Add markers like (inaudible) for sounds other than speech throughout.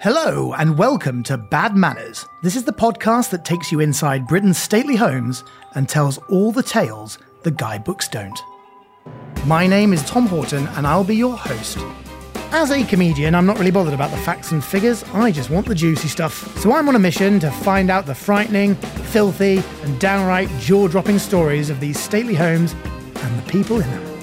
Hello, and welcome to Bad Manors. This is the podcast that takes you inside Britain's stately homes and tells all the tales the guidebooks don't. My name is Tom Houghton, and I'll be your host. As a comedian, I'm not really bothered about the facts and figures, I just want the juicy stuff. So I'm on a mission to find out the frightening, filthy, and downright jaw dropping stories of these stately homes and the people in them.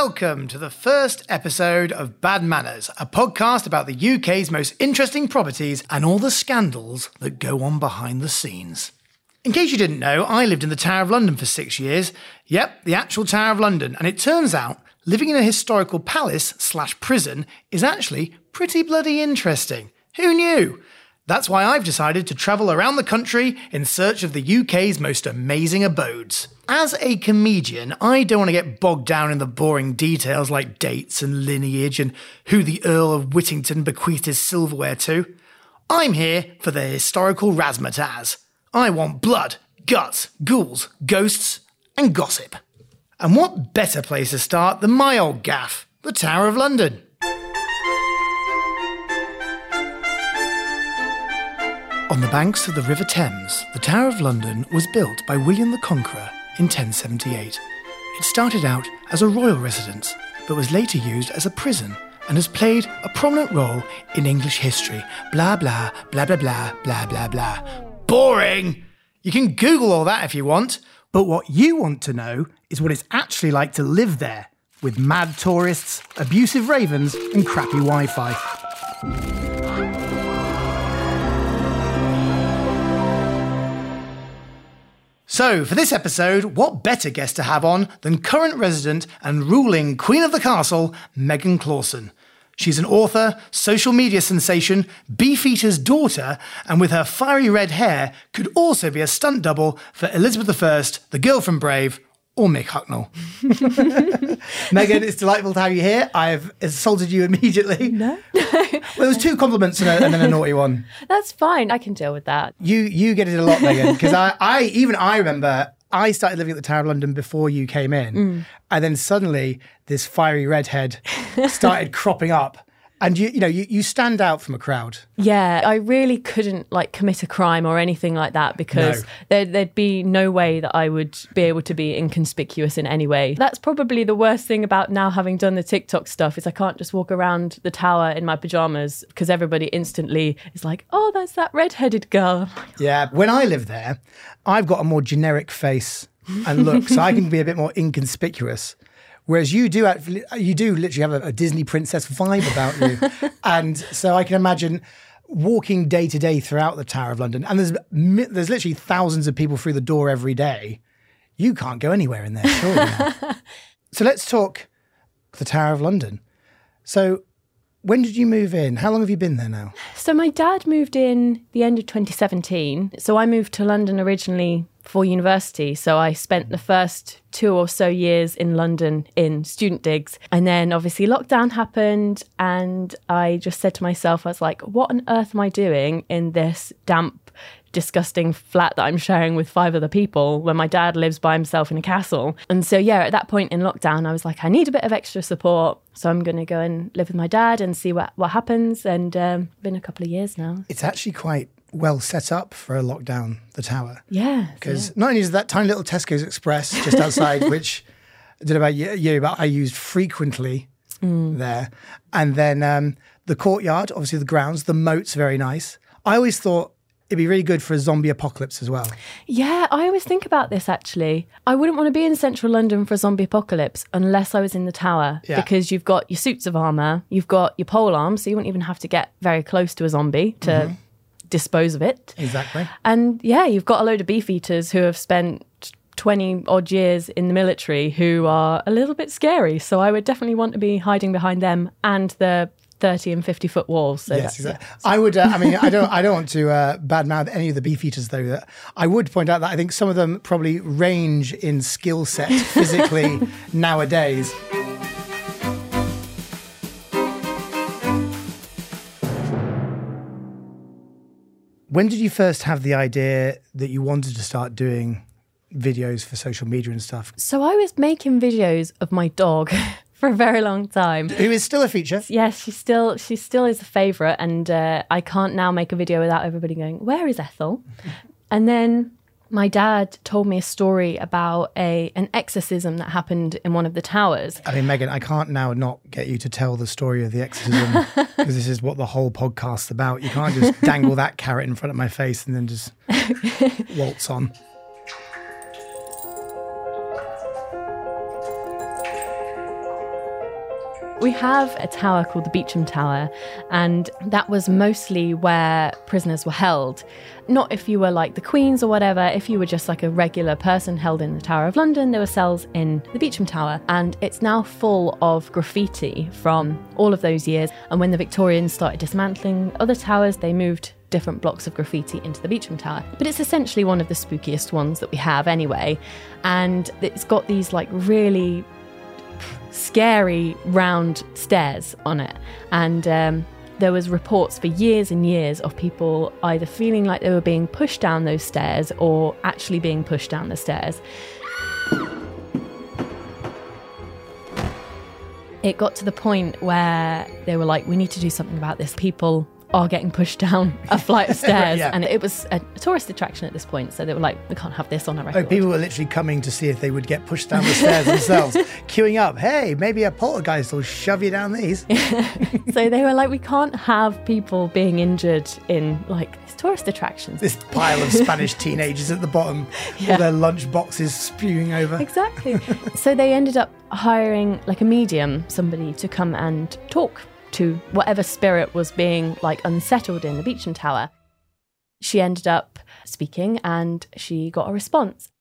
Welcome to the first episode of Bad Manors, a podcast about the UK's most interesting properties and all the scandals that go on behind the scenes. In case you didn't know, I lived in the Tower of London for six years. Yep, the actual Tower of London. And it turns out living in a historical palace slash prison is actually pretty bloody interesting. Who knew? That's why I've decided to travel around the country in search of the UK's most amazing abodes. As a comedian, I don't want to get bogged down in the boring details like dates and lineage and who the Earl of Whittington bequeathed his silverware to. I'm here for the historical razzmatazz. I want blood, guts, ghouls, ghosts, and gossip. And what better place to start than my old gaff, the Tower of London? On the banks of the River Thames, the Tower of London was built by William the Conqueror in 1078. It started out as a royal residence, but was later used as a prison and has played a prominent role in English history. Blah, blah, blah, blah, blah, blah, blah, blah. Boring! You can Google all that if you want, but what you want to know is what it's actually like to live there with mad tourists, abusive ravens, and crappy Wi Fi. So, for this episode, what better guest to have on than current resident and ruling Queen of the Castle, Megan Clawson? She's an author, social media sensation, Beefeater's daughter, and with her fiery red hair, could also be a stunt double for Elizabeth I, the girl from Brave, or Mick Hucknall. (laughs) Megan, it's delightful to have you here. I've assaulted you immediately. No. (laughs) well, there was two compliments and, a, and then a naughty one. (laughs) That's fine. I can deal with that. You you get it a lot, Megan, because I, I even I remember I started living at the Tower of London before you came in, Mm. and then suddenly this fiery redhead started cropping up, and you you know you, you stand out from a crowd. Yeah, I really couldn't like commit a crime or anything like that because No. there, there'd be no way that I would be able to be inconspicuous in any way. That's probably the worst thing about now having done the TikTok stuff is I can't just walk around the tower in my pajamas because everybody instantly is like, "Oh, that's that red-headed girl." (laughs) Yeah, when I live there, I've got a more generic face and look, so I can be a bit more inconspicuous. Whereas you do, actually, you do literally have a, a Disney princess vibe about you, (laughs) and so I can imagine walking day to day throughout the Tower of London, and there's there's literally thousands of people through the door every day. You can't go anywhere in there, surely. (laughs) so let's talk the Tower of London. So, when did you move in? How long have you been there now? So my dad moved in the end of 2017. So I moved to London originally for university. So I spent the first two or so years in London in student digs. And then obviously lockdown happened and I just said to myself, I was like, what on earth am I doing in this damp disgusting flat that I'm sharing with five other people when my dad lives by himself in a castle. And so, yeah, at that point in lockdown, I was like, I need a bit of extra support. So I'm going to go and live with my dad and see what, what happens. And um, been a couple of years now. It's actually quite well set up for a lockdown, the tower. Yeah. Because not only is that tiny little Tesco's Express just outside, (laughs) which I know about you, you but I used frequently there. And then um, the courtyard, obviously the grounds, the moat's very nice. I always thought it'd be really good for a zombie apocalypse as well. Yeah, I always think about this actually. I wouldn't want to be in central London for a zombie apocalypse unless I was in the tower Yeah. because you've got your suits of armour, you've got your pole arms, so you wouldn't even have to get very close to a zombie to Mm-hmm. Dispose of it. Exactly. And yeah, you've got a load of beef eaters who have spent 20 odd years in the military who are a little bit scary. So I would definitely want to be hiding behind them and the 30 and 50 foot walls. So yes, exactly. I would. Uh, I mean, I don't. I don't want to uh, badmouth any of the beef eaters, though. That I would point out that I think some of them probably range in skill set physically (laughs) nowadays. When did you first have the idea that you wanted to start doing videos for social media and stuff? So I was making videos of my dog (laughs) for a very long time. Who is still a feature? Yes, she still she still is a favourite, and uh, I can't now make a video without everybody going, "Where is Ethel?" And then my dad told me a story about a an exorcism that happened in one of the towers. I mean, Megan, I can't now not get you to tell the story of the exorcism (laughs) because this is what the whole podcast's about. You can't just dangle that carrot in front of my face and then just (laughs) waltz on. We have a tower called the Beauchamp Tower, and that was mostly where prisoners were held. Not if you were like the Queens or whatever, if you were just like a regular person held in the Tower of London, there were cells in the Beauchamp Tower. And it's now full of graffiti from all of those years. And when the Victorians started dismantling other towers, they moved different blocks of graffiti into the Beauchamp Tower. But it's essentially one of the spookiest ones that we have anyway. And it's got these like really scary round stairs on it. And um, there was reports for years and years of people either feeling like they were being pushed down those stairs or actually being pushed down the stairs. It got to the point where they were like we need to do something about this. People are getting pushed down a flight of (laughs) stairs Yeah. and it was a, tourist attraction at this point so they were like we can't have this on our Oh, record people were literally coming to see if they would get pushed down the stairs themselves, (laughs) queuing up. Hey, maybe a poltergeist will shove you down these. (laughs) So they were like, we can't have people being injured in like these tourist attractions. This pile of Spanish teenagers at the bottom, Yeah. all their lunch boxes spewing over. Exactly. so they ended up hiring like a medium, somebody to come and talk to whatever spirit was being like unsettled in the Beauchamp Tower. She ended up speaking and she got a response.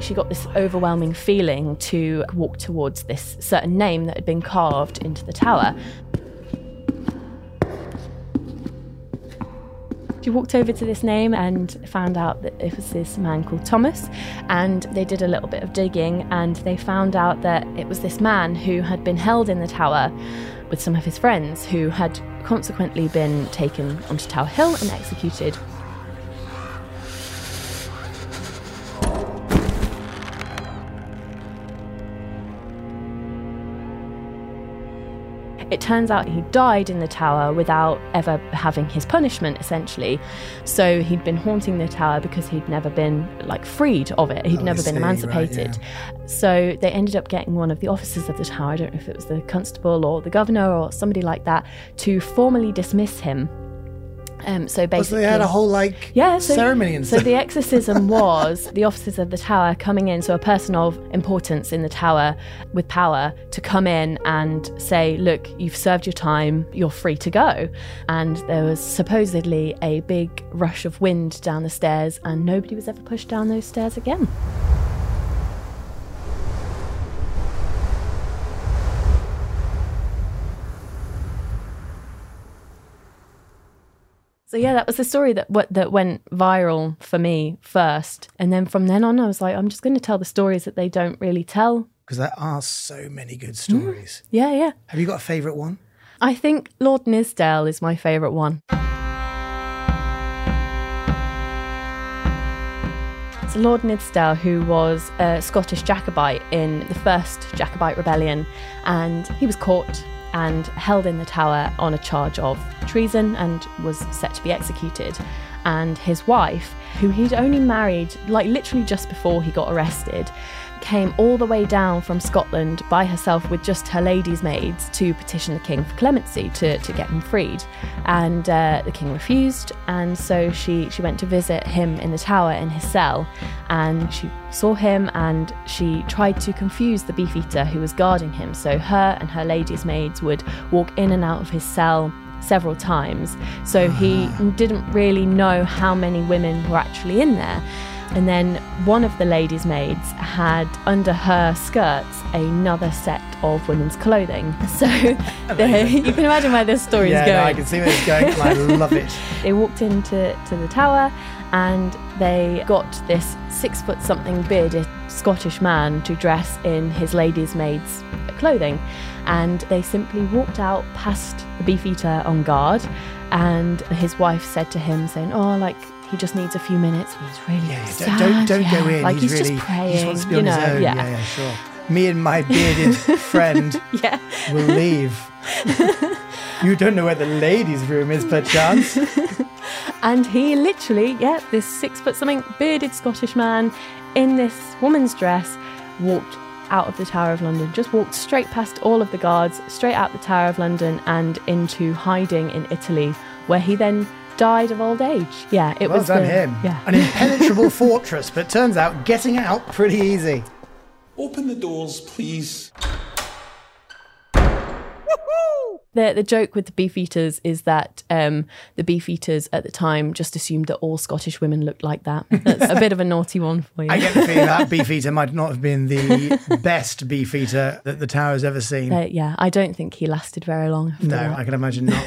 She got this overwhelming feeling to walk towards this certain name that had been carved into the tower. She walked over to this name and found out that it was this man called Thomas. And they did a little bit of digging and they found out that it was this man who had been held in the tower with some of his friends who had consequently been taken onto Tower Hill and executed. It turns out he died in the tower without ever having his punishment, essentially. So he'd been haunting the tower because he'd never been like freed of it. He'd Oh, never see, been right, emancipated. So they ended up getting one of the officers of the tower, I don't know if it was the constable or the governor or somebody like that, to formally dismiss him. Um, so Oh, basically, so they had a whole like yeah, so, ceremony and so stuff. the exorcism (laughs) was the officers of the tower coming in, so a person of importance in the tower with power to come in and say, "Look, you've served your time. You're free to go." And there was supposedly a big rush of wind down the stairs, and nobody was ever pushed down those stairs again. So yeah, that was the story that what that went viral for me first, and then from then on, I was like, I'm just going to tell the stories that they don't really tell. Because there are so many good stories. Mm. Yeah, yeah. Have you got a favourite one? I think Lord Nithsdale is my favourite one. So Lord Nithsdale, who was a Scottish Jacobite in the first Jacobite rebellion, and he was caught and held in the tower on a charge of treason and was set to be executed. and his wife, who he'd only married like literally just before he got arrested, came all the way down from Scotland by herself with just her ladies' maids to petition the king for clemency to, to get him freed. And uh, the king refused, and so she, she went to visit him in the tower in his cell. And she saw him and she tried to confuse the beef eater who was guarding him. So her and her ladies' maids would walk in and out of his cell several times. So he didn't really know how many women were actually in there. And then one of the ladies' maids had under her skirts another set of women's clothing. (laughs) So (laughs) they, you can imagine where this story yeah, is going. no, I can see where it's going, I (laughs) love it. They walked into to the tower and they got this six foot something bearded Scottish man to dress in his lady's maid's clothing. And they simply walked out past the beefeater on guard. And his wife said to him, saying, Oh, like, he just needs a few minutes. He's really Yeah, sad. don't don't, don't go in. Like he's, he's, really just praying. he just wants to be you on know, his own. Yeah. yeah, yeah, sure. Me and my (laughs) bearded friend (laughs) yeah. will leave. (laughs) you don't know where the ladies' room is, perchance. And he literally, yeah, this six foot something bearded Scottish man in this woman's dress walked out of the Tower of London, just walked straight past all of the guards, straight out the Tower of London and into hiding in Italy, where he then died of old age. Yeah, it Well was done, the- him. Yeah. An impenetrable (laughs) fortress, but turns out getting out pretty easy. Open the doors, please. The, the joke with the beefeaters is that um, the beefeaters at the time just assumed that all Scottish women looked like that. (laughs) That's a bit of a naughty one for you. I get the feeling that (laughs) beefeater might not have been the best beefeater that the tower's ever seen. Uh, yeah, I don't think he lasted very long. After no, that. I can imagine not.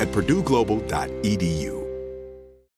at purdueglobal.edu.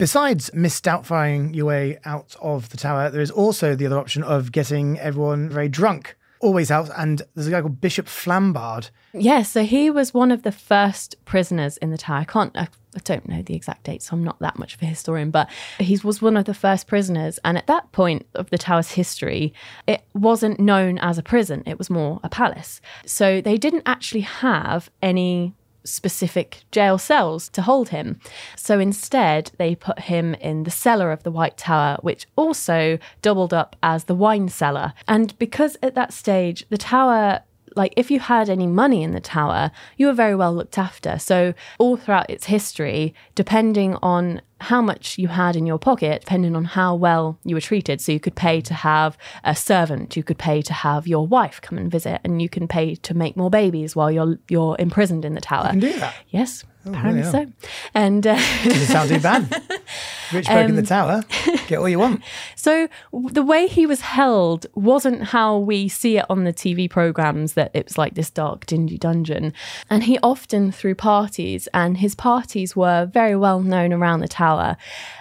Besides misdoubtfying your way out of the tower, there is also the other option of getting everyone very drunk. Always out, And there's a guy called Bishop Flambard. Yeah, so he was one of the first prisoners in the tower. I can't, I, I don't know the exact date, so I'm not that much of a historian, but he was one of the first prisoners. And at that point of the tower's history, it wasn't known as a prison, it was more a palace. So they didn't actually have any specific jail cells to hold him. So instead, they put him in the cellar of the White Tower, which also doubled up as the wine cellar. And because at that stage, the tower like if you had any money in the tower, you were very well looked after. So all throughout its history, depending on how much you had in your pocket, depending on how well you were treated. So you could pay to have a servant, you could pay to have your wife come and visit, and you can pay to make more babies while you're you're imprisoned in the tower. can do that? Yes, apparently really? so. And uh, Doesn't sound too bad. (laughs) Rich bloke in the tower. Get all you want. (laughs) So the way he was held wasn't how we see it on the TV programs that it was like this dark, dingy dungeon. And he often threw parties, and his parties were very well known around the tower tower.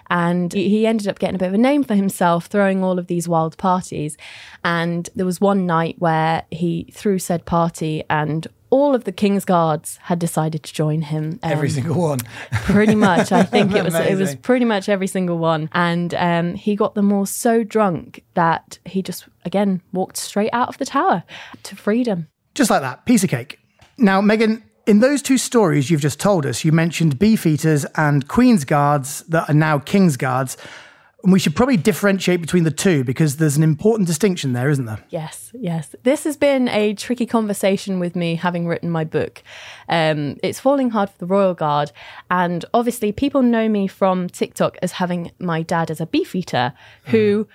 And he ended up getting a bit of a name for himself, throwing all of these wild parties. And there was one night where he threw said party and all of the king's guards had decided to join him. Every Um, single one. pretty much. I think it was it was pretty much every single one, and um, he got them all so drunk that he just again walked straight out of the tower to freedom. Just like that, piece of cake. Now, Megan, in those two stories you've just told us, you mentioned beefeaters and queen's guards that are now king's guards. And we should probably differentiate between the two because there's an important distinction there, isn't there? Yes, yes. This has been a tricky conversation with me having written my book. Um, it's falling hard for the Royal Guard. And obviously, people know me from TikTok as having my dad as a beefeater who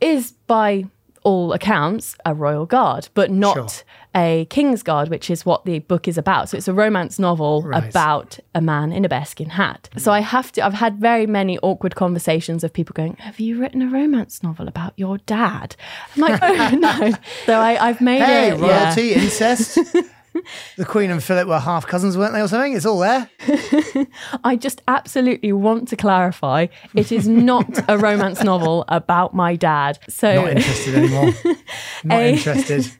is, by all accounts, a Royal Guard, but not Sure. a King's Guard, which is what the book is about. So it's a romance novel Right. about a man in a bearskin hat. So I have to, I've had very many awkward conversations of people going, Have you written a romance novel about your dad? I'm like, Oh, (laughs) no. (laughs) So I, I've made Hey, it. yeah. royalty, incest. (laughs) (laughs) the Queen and Philip were half cousins, weren't they, or something? It's all there. (laughs) I just absolutely want to clarify it is not a romance novel about my dad. So Not interested anymore. (laughs) Not A- interested.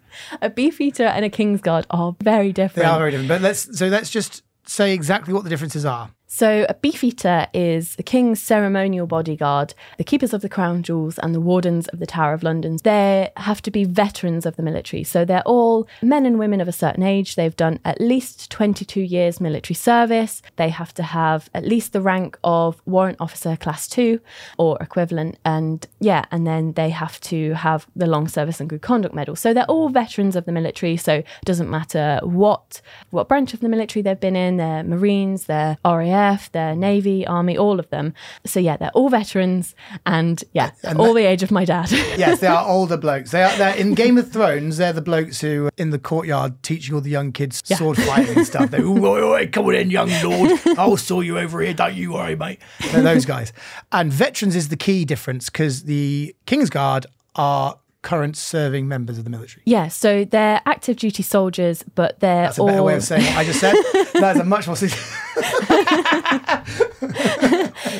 a beefeater and a King's Guard are very different. They are very different. But let's so let's just say exactly what the differences are. So, a beefeater is the king's ceremonial bodyguard, the keepers of the crown jewels, and the wardens of the Tower of London. They have to be veterans of the military. So, they're all men and women of a certain age. They've done at least 22 years military service. They have to have at least the rank of warrant officer class two or equivalent. And yeah, and then they have to have the long service and good conduct medal. So, they're all veterans of the military. So, it doesn't matter what, what branch of the military they've been in, they're Marines, they're RAF, they're Navy, Army, all of them. So yeah, they're all veterans and yeah, they're all the age of my dad. (laughs) Yes, they are older blokes. They are they're in Game of Thrones. They're the blokes who are in the courtyard teaching all the young kids sword fighting and stuff. They, "Ooh, oi, oi, come on in, young lord. I'll saw you over here. Don't you worry, mate. They're those guys. And veterans is the key difference because the King's Guard are current serving members of the military. yeah, so they're active duty soldiers, but they're That's a all better way of saying what I just said. (laughs) That's a much more. (laughs)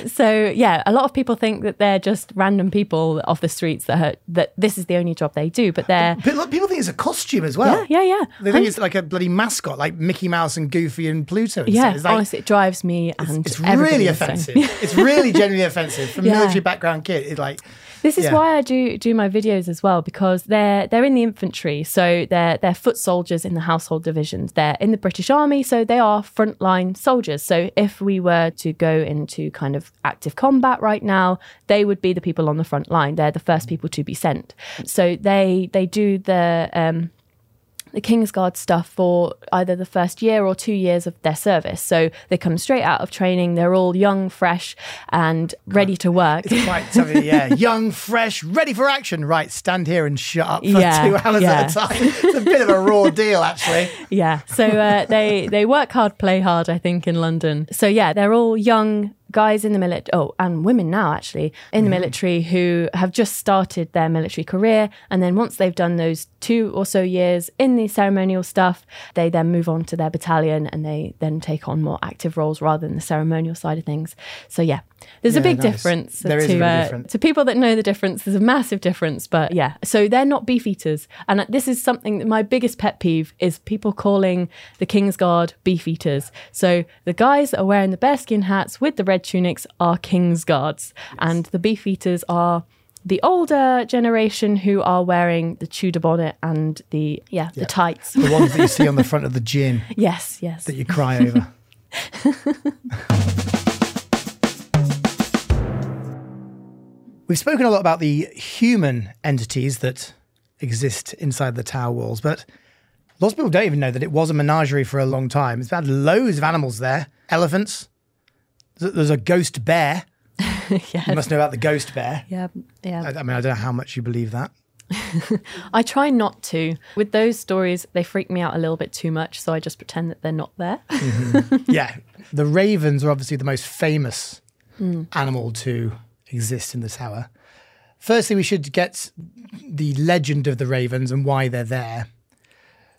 so yeah, a lot of people think that they're just random people off the streets that that this is the only job they do, but they're But people think it's a costume as well. yeah, yeah, yeah. They think it's like a bloody mascot, like Mickey Mouse and Goofy and Pluto. And yeah. It's like, honestly, it drives me and it's everybody really offensive. it's really genuinely offensive for (laughs) Yeah. military background kid. It's like This is Yeah. why I do do my videos as well because they're they're in the infantry, so they're they're foot soldiers in the household divisions. They're in the British Army, so they are frontline soldiers. So if we were to go into kind of active combat right now, they would be the people on the front line. They're the first people to be sent. So they they do the um, the King's Guard stuff for either the first year or two years of their service. So they come straight out of training. They're all young, fresh, and ready to work. it's quite something. (laughs) Yeah, young, fresh, ready for action. Right, stand here and shut up for Yeah, two hours yeah. at a time. It's a bit of a raw (laughs) deal, actually. Yeah. So uh, they they work hard, play hard. I think in London. So yeah, they're all young guys in the military. Oh, and women now actually in the mm-hmm. military who have just started their military career, and then once they've done those two or so years in the ceremonial stuff, they then move on to their battalion and they then take on more active roles rather than the ceremonial side of things. So yeah, there's a big nice. difference There is to a big uh, difference. to people that know the difference, there's a massive difference. But yeah, so they're not beef eaters. And this is something that my biggest pet peeve is people calling the King's Guard beef eaters. So the guys that are wearing the bearskin hats with the red tunics are King's Guards. And the beef eaters are the older generation who are wearing the Tudor bonnet and the yeah, the tights. The ones that you see on the (laughs) front of the gin yes, yes. that you cry over. (laughs) We've spoken a lot about the human entities that exist inside the tower walls, but lots of people don't even know that it was a menagerie for a long time. It's had loads of animals there elephants, There's a ghost bear. (laughs) You must know about the ghost bear. yeah, yeah. I, I mean, I don't know how much you believe that. (laughs) I try not to. With those stories, they freak me out a little bit too much, so I just pretend that they're not there. Mm-hmm. (laughs) yeah, the ravens are obviously the most famous mm. animal to exist in the tower. Firstly, we should get the legend of the ravens and why they're there.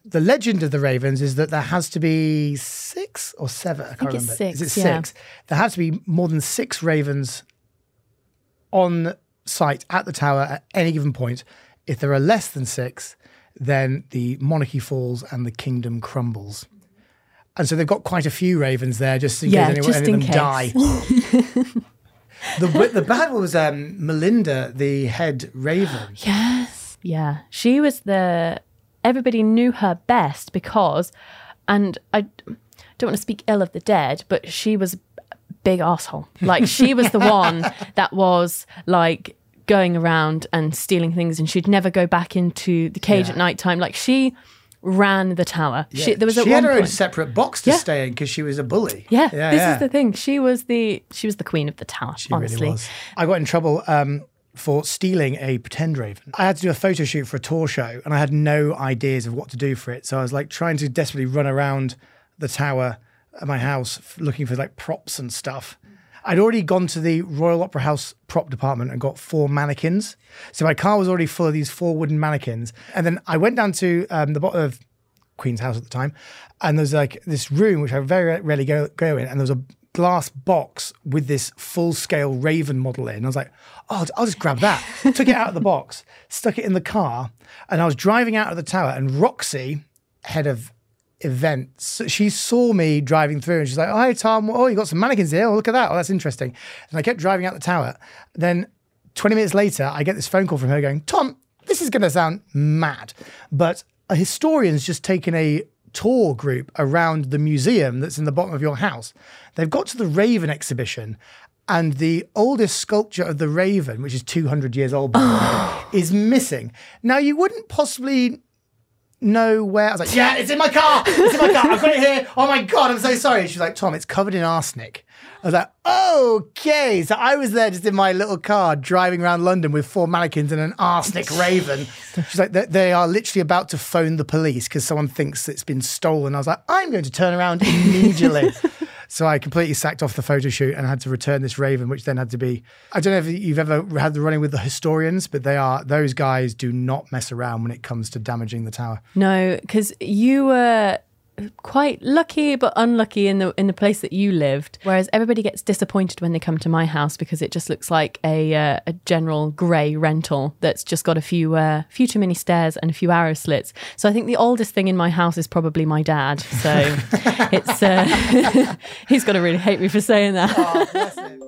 The legend of the ravens is that there has to be six or seven. I can't it's remember. six, is it yeah. six? There has to be more than six ravens on site at the tower at any given point. If there are less than six, then the monarchy falls and the kingdom crumbles. And so they've got quite a few ravens there, just in Yeah, case anyone, just any of in them case. die. (laughs) the the bad one was um, Merlina, the head raven. (gasps) Yes. Yeah. She was the, everybody knew her best because, and I don't want to speak ill of the dead, but she was a big asshole. Like she was the (laughs) one that was like going around and stealing things and she'd never go back into the cage Yeah. at night time. Like she ran the tower. She, there was she had her own separate box to Yeah. stay in because she was a bully. yeah, yeah, this yeah. is the thing. She was the she was the queen of the tower. She honestly, really was. I got in trouble um, for stealing a pretend raven. I had to do a photo shoot for a tour show, and I had no ideas of what to do for it. So I was like trying to desperately run around the tower at my house looking for like props and stuff. I'd already gone to the Royal Opera House prop department and got four mannequins. So my car was already full of these four wooden mannequins. And then I went down to um, the bottom of Queen's house at the time, and there's like this room which I very rarely go, go in, and there was a glass box with this full scale Raven model in. I was like, oh, I'll- I'll just grab that. (laughs) Took it out of the box, stuck it in the car, and I was driving out of the tower, and Roxy, head of events, she saw me driving through, and she's like, oh, hi Tom, oh, you got some mannequins here. Oh, look at that. Oh, that's interesting. And I kept driving out the tower. Then 20 minutes later, I get this phone call from her going, Tom, this is going to sound mad, but a historian's just taken a tour group around the museum that's in the bottom of your house. They've got to the Raven exhibition, and the oldest sculpture of the Raven, which is 200 years old, by the way, (gasps) is missing. Now, you wouldn't possibly know where. I was like, yeah, it's in my car. It's in my car. I've got it here. Oh my God, I'm so sorry. She's like, Tom, it's covered in arsenic. I was like, okay. So I was there just in my little car driving around London with four mannequins and an arsenic raven. She's like, they, they are literally about to phone the police because someone thinks it's been stolen. I was like, I'm going to turn around immediately. So I completely sacked off the photo shoot and had to return this raven, which then had to be. I don't know if you've ever had the running with the historians, but they are those guys do not mess around when it comes to damaging the tower. No, because you were quite lucky but unlucky in the in the place that you lived. Whereas everybody gets disappointed when they come to my house because it just looks like a uh, a general grey rental that's just got a few uh, few too many stairs and a few arrow slits. So I think the oldest thing in my house is probably my dad. So (laughs) it's uh, (laughs) he's gonna really hate me for saying that.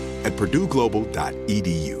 at purdueglobal.edu.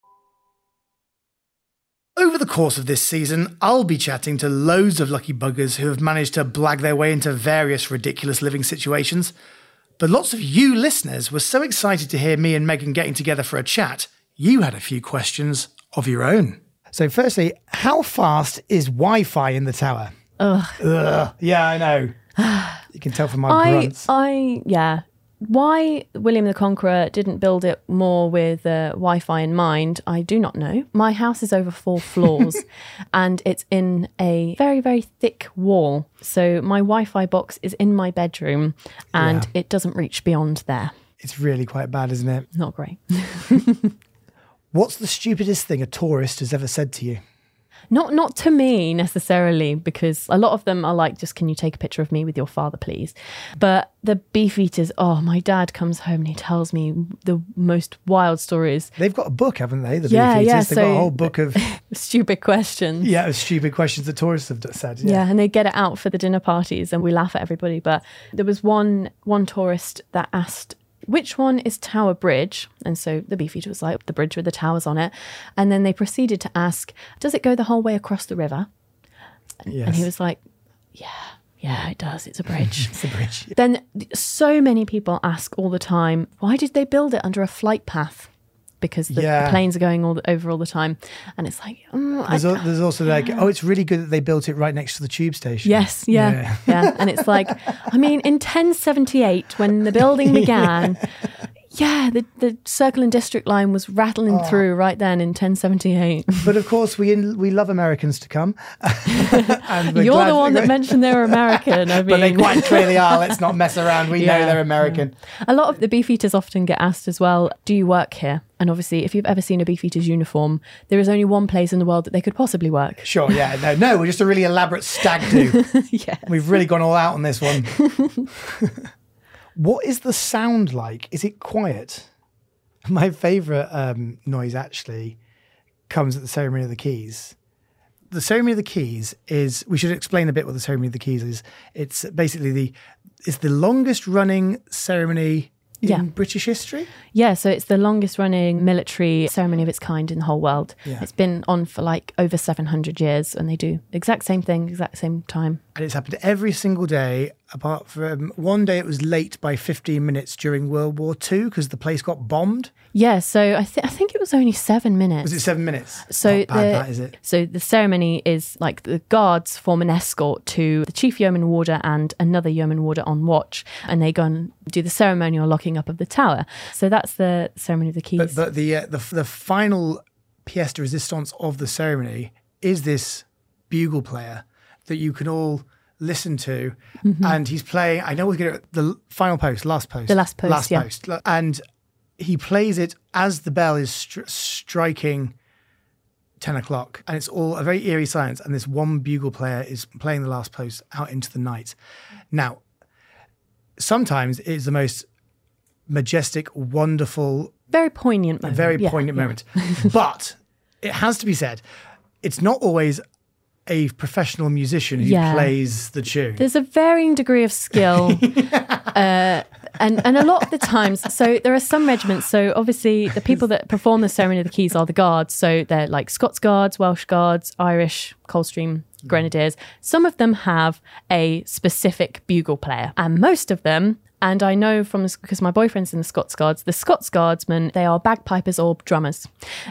Over the course of this season, I'll be chatting to loads of lucky buggers who have managed to blag their way into various ridiculous living situations. But lots of you listeners were so excited to hear me and Megan getting together for a chat, you had a few questions of your own. So, firstly, how fast is Wi Fi in the tower? Ugh. Yeah, I know. (sighs) You can tell from my I, grunts. I, yeah, Why William the Conqueror didn't build it more with uh, Wi Fi in mind, I do not know. My house is over four (laughs) floors and it's in a very, very thick wall. So my Wi Fi box is in my bedroom and Yeah. it doesn't reach beyond there. It's really quite bad, isn't it? Not great. (laughs) What's the stupidest thing a tourist has ever said to you? Not not to me necessarily, because a lot of them are like, just can you take a picture of me with your father, please? But the beef eaters, oh, my dad comes home and he tells me the most wild stories, They've got a book, haven't they? The Yeah, Beefeaters. yeah, They've got a whole book of (laughs) stupid questions. yeah, stupid questions the tourists have said. Yeah. Yeah. and they get it out for the dinner parties and we laugh at everybody. But there was one one tourist that asked which one is Tower Bridge? And so the beefeater was like, the bridge with the towers on it. And then they proceeded to ask, does it go the whole way across the river? Yes. And he was like, yeah, yeah, it does. It's a (laughs) bridge. It's a bridge. then so many people ask all the time, why did they build it under a flight path? Because the, the Yeah. planes are going all the, over all the time. And it's like, mm, I There's, al- there's also like, oh, it's really good that they built it right next to the tube station. Yes, yeah, yeah, And it's like, I mean, in 1078, when the building (laughs) began, yeah, the, the circle and district line was rattling Oh. through right then in 1078. (laughs) But of course, we we love Americans to come. (laughs) and You're the one that mentioned they were American. I mean, But they quite clearly are. Let's not mess around. We know they're American. a lot of the beef eaters often get asked as well, do you work here? And obviously, if you've ever seen a beefeater's uniform, there is only one place in the world that they could possibly work. Sure, yeah. No, no, we're just a really elaborate stag do. (laughs) yeah. We've really gone all out on this one. (laughs) what is the sound like? Is it quiet? My favourite um, noise actually comes at the ceremony of the keys. The ceremony of the keys is. We should explain a bit what the ceremony of the keys is. It's basically the it's the longest running ceremony Yeah. British history. Yeah, so it's the longest running military ceremony of its kind in the whole world. Yeah. It's been on for like over 700 years and they do exact same thing, exact same time. And it's happened every single day, apart from one day it was late by 15 minutes during World War II because the place got bombed. Yeah, so I, th- I think it was only seven minutes. Was it seven minutes? So bad, the, that is it. So the ceremony is like the guards form an escort to the chief yeoman warder and another yeoman warder on watch, and they go and do the ceremonial locking up of the tower. So that's the ceremony of the keys. But, but the, uh, the the final pièce de résistance of the ceremony is this bugle player that you can all listen to, mm-hmm. and he's playing. I know we're going to the final post, last post, The last post, last yeah. post, and he plays it as the bell is stri- striking. 10 o'clock and it's all a very eerie silence and this one bugle player is playing the last post out into the night now sometimes it's the most majestic wonderful very poignant moment. very Yeah, poignant yeah. moment. but it has to be said, it's not always a professional musician who Yeah. plays the tune. There's a varying degree of skill. (laughs) uh, and, and a lot of the times, so there are some regiments. So obviously, the people that perform the ceremony of the keys are the guards. So they're like Scots Guards, Welsh Guards, Irish, Coldstream Grenadiers. Some of them have a specific bugle player, and most of them. And I know from because my boyfriend's in the Scots Guards, the Scots Guardsmen, they are bagpipers or drummers.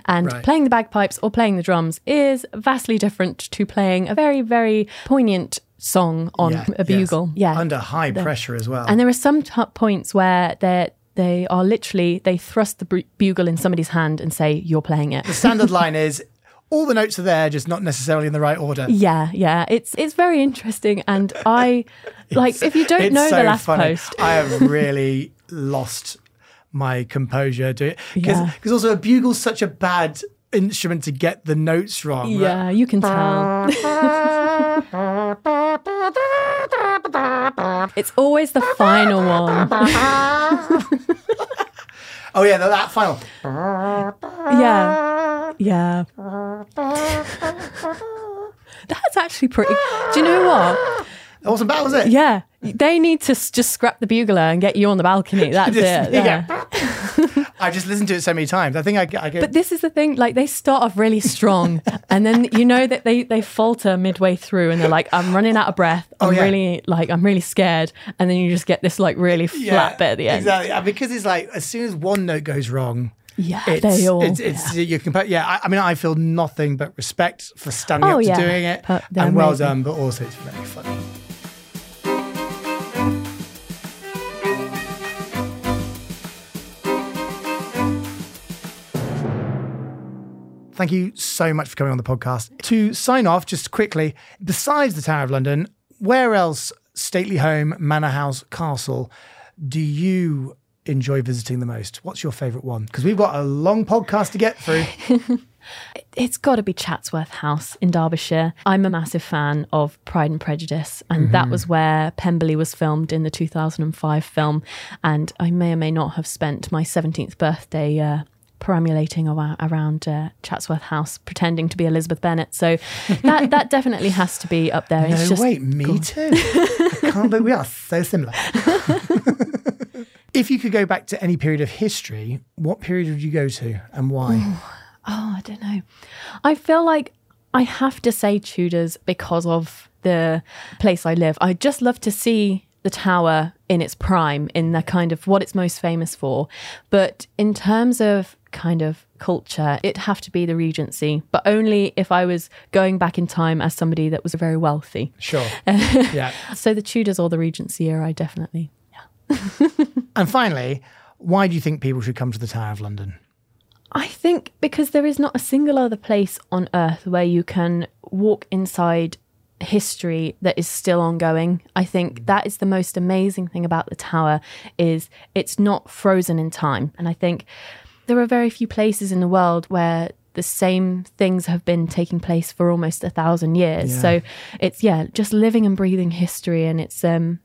And Right. playing the bagpipes or playing the drums is vastly different to playing a very, very poignant song on Yeah, a yes. bugle. Yeah. Under high pressure as well. and there are some t- points where they they are literally they thrust the bugle in somebody's hand and say you're playing it. the standard (laughs) line is all the notes are there, just not necessarily in the right order. Yeah, yeah, it's it's very interesting, and I (laughs) like if you don't know so the last funny. post. I have (laughs) really lost my composure doing it. Because Yeah. also a bugle's such a bad instrument to get the notes wrong. Yeah, you can tell. (laughs) it's always the final one. Oh yeah, that final. Yeah. Yeah. That's actually pretty. Do you know what? That wasn't bad, was it? Yeah. They need to s- just scrap the bugler and get you on the balcony. (laughs) That's it. Yeah. (laughs) I've just listened to it so many times. I think I, I get. But this is the thing, like they start off really strong (laughs) and then you know that they, they falter midway through and they're like, I'm running out of breath. Oh, I'm Oh, yeah. really like I'm really scared. And then you just get this like really flat bit at the end. Exactly. And Because it's like as soon as one note goes wrong, yeah, it's, they all. It's, it's yeah. you compare. Yeah, I, I, mean, I feel nothing but respect for standing oh, up to doing it, and amazing. well done. But also, it's very funny. Thank you so much for coming on the podcast. To sign off, just quickly, besides the Tower of London, where else, stately home, manor house, castle, do you enjoy visiting the most? What's your favourite one? Because we've got a long podcast to get through. (laughs) It's got to be Chatsworth House in Derbyshire. I'm a massive fan of Pride and Prejudice, and that was where Pemberley was filmed in the 2005 film. And I may or may not have spent my 17th birthday uh, perambulating around, uh, Chatsworth House, pretending to be Elizabeth Bennet. So that that (laughs) definitely has to be up there. no, It's just wait, me too. I can't believe we are so similar. (laughs) if you could go back to any period of history, what period would you go to and why? Oh, I don't know. I feel like I have to say Tudors because of the place I live. I just love to see the tower in its prime, in the kind of what it's most famous for. But in terms of kind of culture, it'd have to be the Regency, but only if I was going back in time as somebody that was very wealthy. Sure. (laughs) yeah. So the Tudors or the Regency era, I definitely. (laughs) And finally, why do you think people should come to the Tower of London? I think because there is not a single other place on earth where you can walk inside history that is still ongoing. I think that is the most amazing thing about the tower is it's not frozen in time. And I think there are very few places in the world where the same things have been taking place for almost a thousand years. Yeah. So it's yeah, just living and breathing history and it's um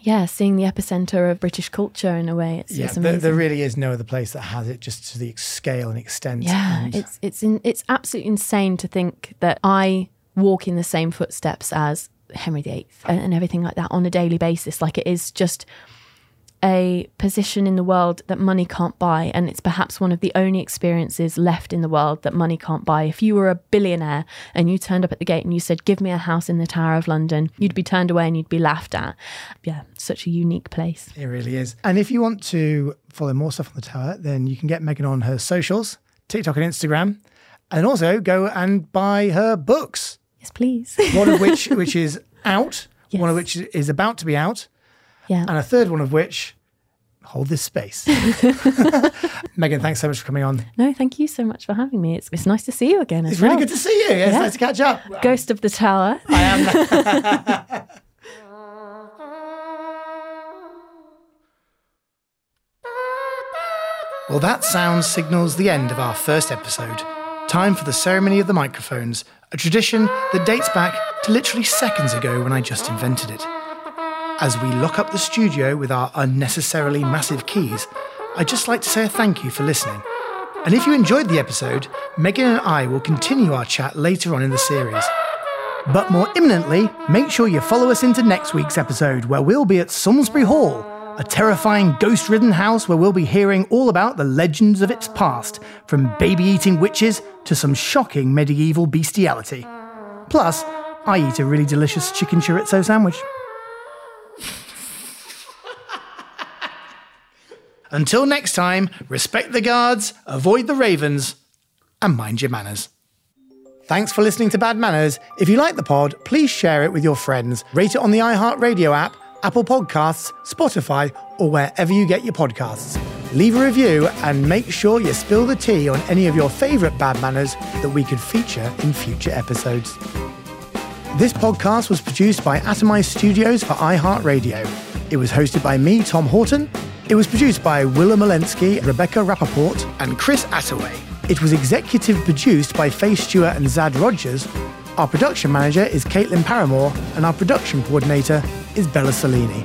yeah, seeing the epicenter of British culture in a way. It's, Yeah, it's there, there really is no other place that has it just to the scale and extent. Yeah, and- it's it's in, it's absolutely insane to think that I walk in the same footsteps as Henry VIII and, and everything like that on a daily basis. Like it is just a position in the world that money can't buy, and it's perhaps one of the only experiences left in the world that money can't buy. If you were a billionaire and you turned up at the gate and you said, "Give me a house in the Tower of London," you'd be turned away and you'd be laughed at. Yeah, such a unique place. It really is. And if you want to follow more stuff on the tower, then you can get Megan on her socials, TikTok and Instagram, and also go and buy her books. Yes, please. One of which (laughs) which is out, one of which is about to be out, yeah. and a third one of which hold this space. (laughs) (laughs) Megan, thanks so much for coming on. No, thank you so much for having me. It's it's nice to see you again. It's really good to see you. It's Yeah. nice to catch up. Ghost of the Tower. I am. (laughs) well, that sound signals the end of our first episode. Time for the ceremony of the microphones, a tradition that dates back to literally seconds ago when I just invented it. As we lock up the studio with our unnecessarily massive keys, I'd just like to say a thank you for listening. And if you enjoyed the episode, Megan and I will continue our chat later on in the series. But more imminently, make sure you follow us into next week's episode where we'll be at Salisbury Hall, a terrifying ghost ridden house where we'll be hearing all about the legends of its past, from baby eating witches to some shocking medieval bestiality. Plus, I eat a really delicious chicken chorizo sandwich. Until next time, respect the guards, avoid the ravens, and mind your manners. Thanks for listening to Bad Manors. If you like the pod, please share it with your friends. Rate it on the iHeartRadio app, Apple Podcasts, Spotify, or wherever you get your podcasts. Leave a review and make sure you spill the tea on any of your favourite bad manners that we could feature in future episodes. This podcast was produced by Atomized Studios for iHeartRadio. It was hosted by me, Tom Houghton. It was produced by Willem Olenski, Rebecca Rappaport, and Chris Attaway. It was executive produced by Faye Stewart and Zad Rogers. Our production manager is Kaitlin Paramor, and our production coordinator is Bella Salini.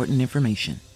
important information.